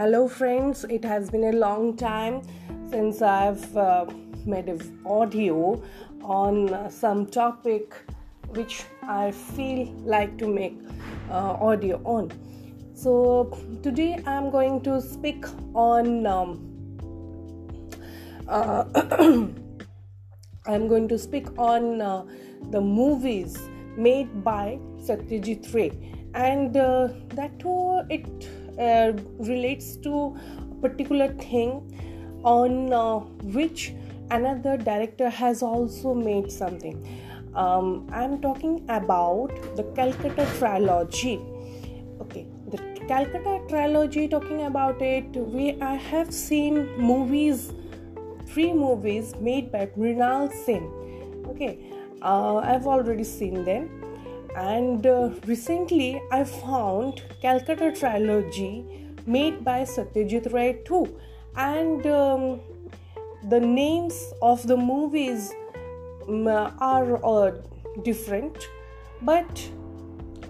Hello, friends. It has been a long time since I've uh, made an audio on uh, some topic which I feel like to make uh, audio on. So, today I'm going to speak on. Um, uh, I'm going to speak on uh, the movies made by Satyajit Ray, and uh, that too it uh, relates to a particular thing on uh, which another director has also made something. Um, I'm talking about the Calcutta trilogy. Okay, the Calcutta trilogy. Talking about it, we I have seen movies, three movies made by Mrinal Sen. Okay, uh, I've already seen them and uh, recently I found Calcutta trilogy made by Satyajit Ray too, and um, the names of the movies um, are uh, different, but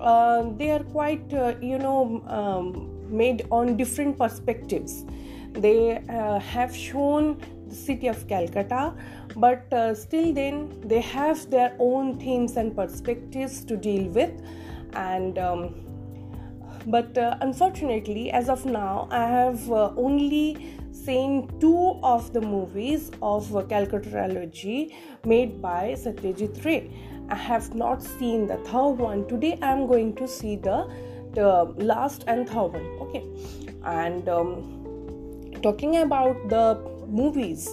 uh, they are quite uh, you know um, made on different perspectives. They uh, have shown the city of Calcutta but uh, still then they have their own themes and perspectives to deal with. And um, but uh, unfortunately as of now i have uh, only seen two of the movies of uh, calcutta trilogy made by satyajit ray. I have not seen the third one. Today i am going to see the the last and third one. Okay. And um, talking about the movies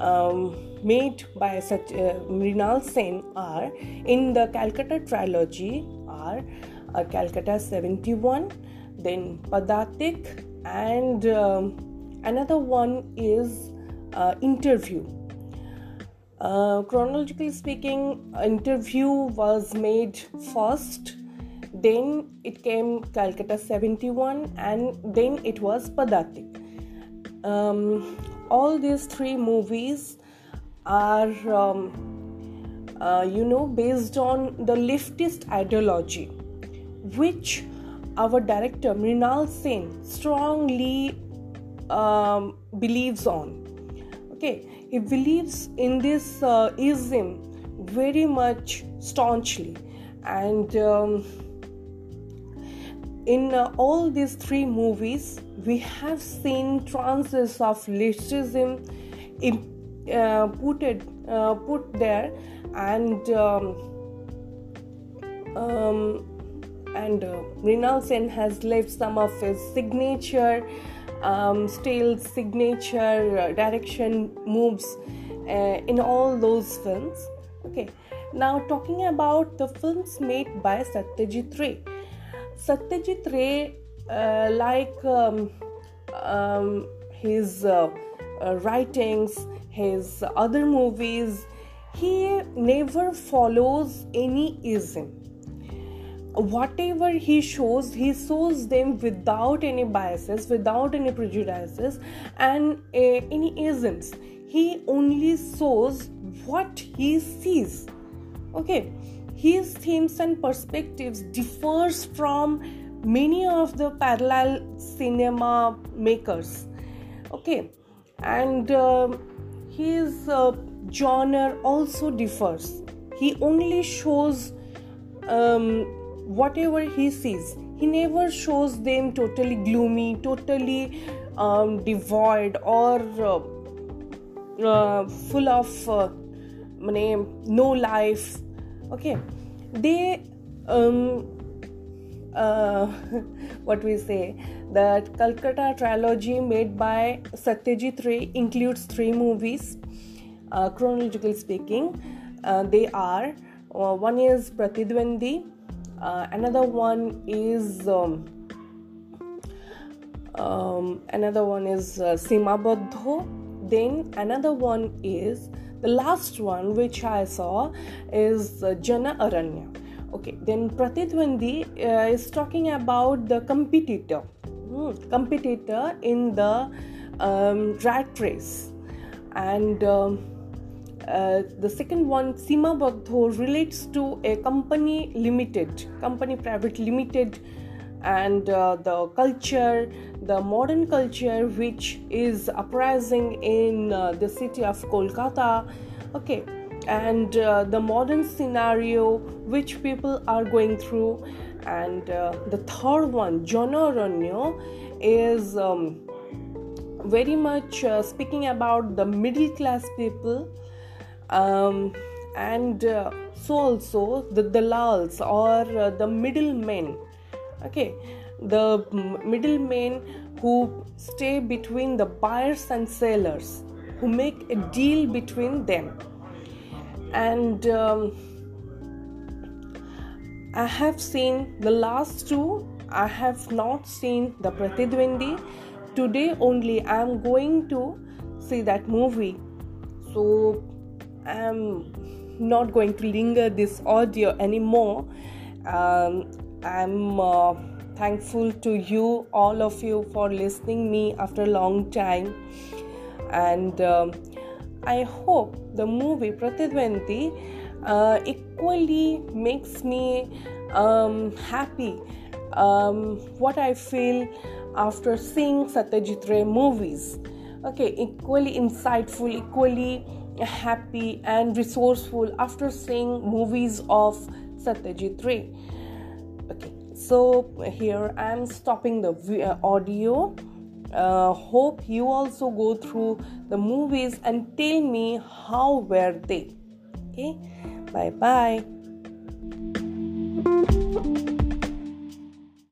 um, made by such uh, Mrinal Sen are in the Calcutta trilogy are uh, Calcutta 71, then Padatik, and um, another one is uh, Interview. Uh, chronologically speaking, Interview was made first, then it came Calcutta 71, and then it was Padatik. Um, all these three movies are um, uh, you know based on the leftist ideology which our director mrinal sen strongly um, believes on. Okay he believes in this uh, ism very much staunchly. And um, in uh, all these three movies we have seen trances of leftism uh, put it uh, put there and um, um, and uh, has left some of his signature um, style signature uh, direction moves uh, in all those films. Okay now talking about the films made by Satyajit Ray. Satyajit Ray like um, um, his uh, uh, writings his other movies, he never follows any ism. Whatever he shows, he shows them without any biases, without any prejudices, and uh, any isms. He only shows what he sees. Okay, his themes and perspectives differs from many of the parallel cinema makers. Okay, and. Uh, his uh, genre also differs. He only shows um, whatever he sees. He never shows them totally gloomy, totally um, devoid, or uh, uh, full of uh, no life. Okay, they um, uh, what we say the Calcutta trilogy made by Satyajit Ray includes three movies. Uh, chronologically speaking, uh, they are uh, one is Pratidwandi, uh, another one is um, um, another one is uh, then another one is the last one which I saw is uh, Jana Aranya. Okay, then Pratidwandi uh, is talking about the competitor Hmm, competitor in the um, rat race. And um, uh, the second one, Seemabaddha, relates to a company limited, company private limited and uh, the culture, the modern culture which is uprising in uh, the city of Kolkata. Okay, and uh, the modern scenario which people are going through. And uh, the third one Janaranya is um, very much uh, speaking about the middle class people um, and uh, so also the dalals or uh, the middlemen. Okay the middlemen who stay between the buyers and sellers who make a deal between them and um, I have seen the last two. I have not seen the Pratidwandi. Today only I am going to see that movie. So I am not going to linger this audio anymore. Um, I'm uh, thankful to you, all of you, for listening me after a long time, and um, I hope the movie Pratidwanti uh, equally makes me um, happy. Um, what I feel after seeing Satyajit Ray movies. Okay, equally insightful, equally happy and resourceful after seeing movies of Satyajit Ray. Okay, so here I am stopping the uh, audio uh, hope you also go through the movies and tell me how were they. Okay? Bye bye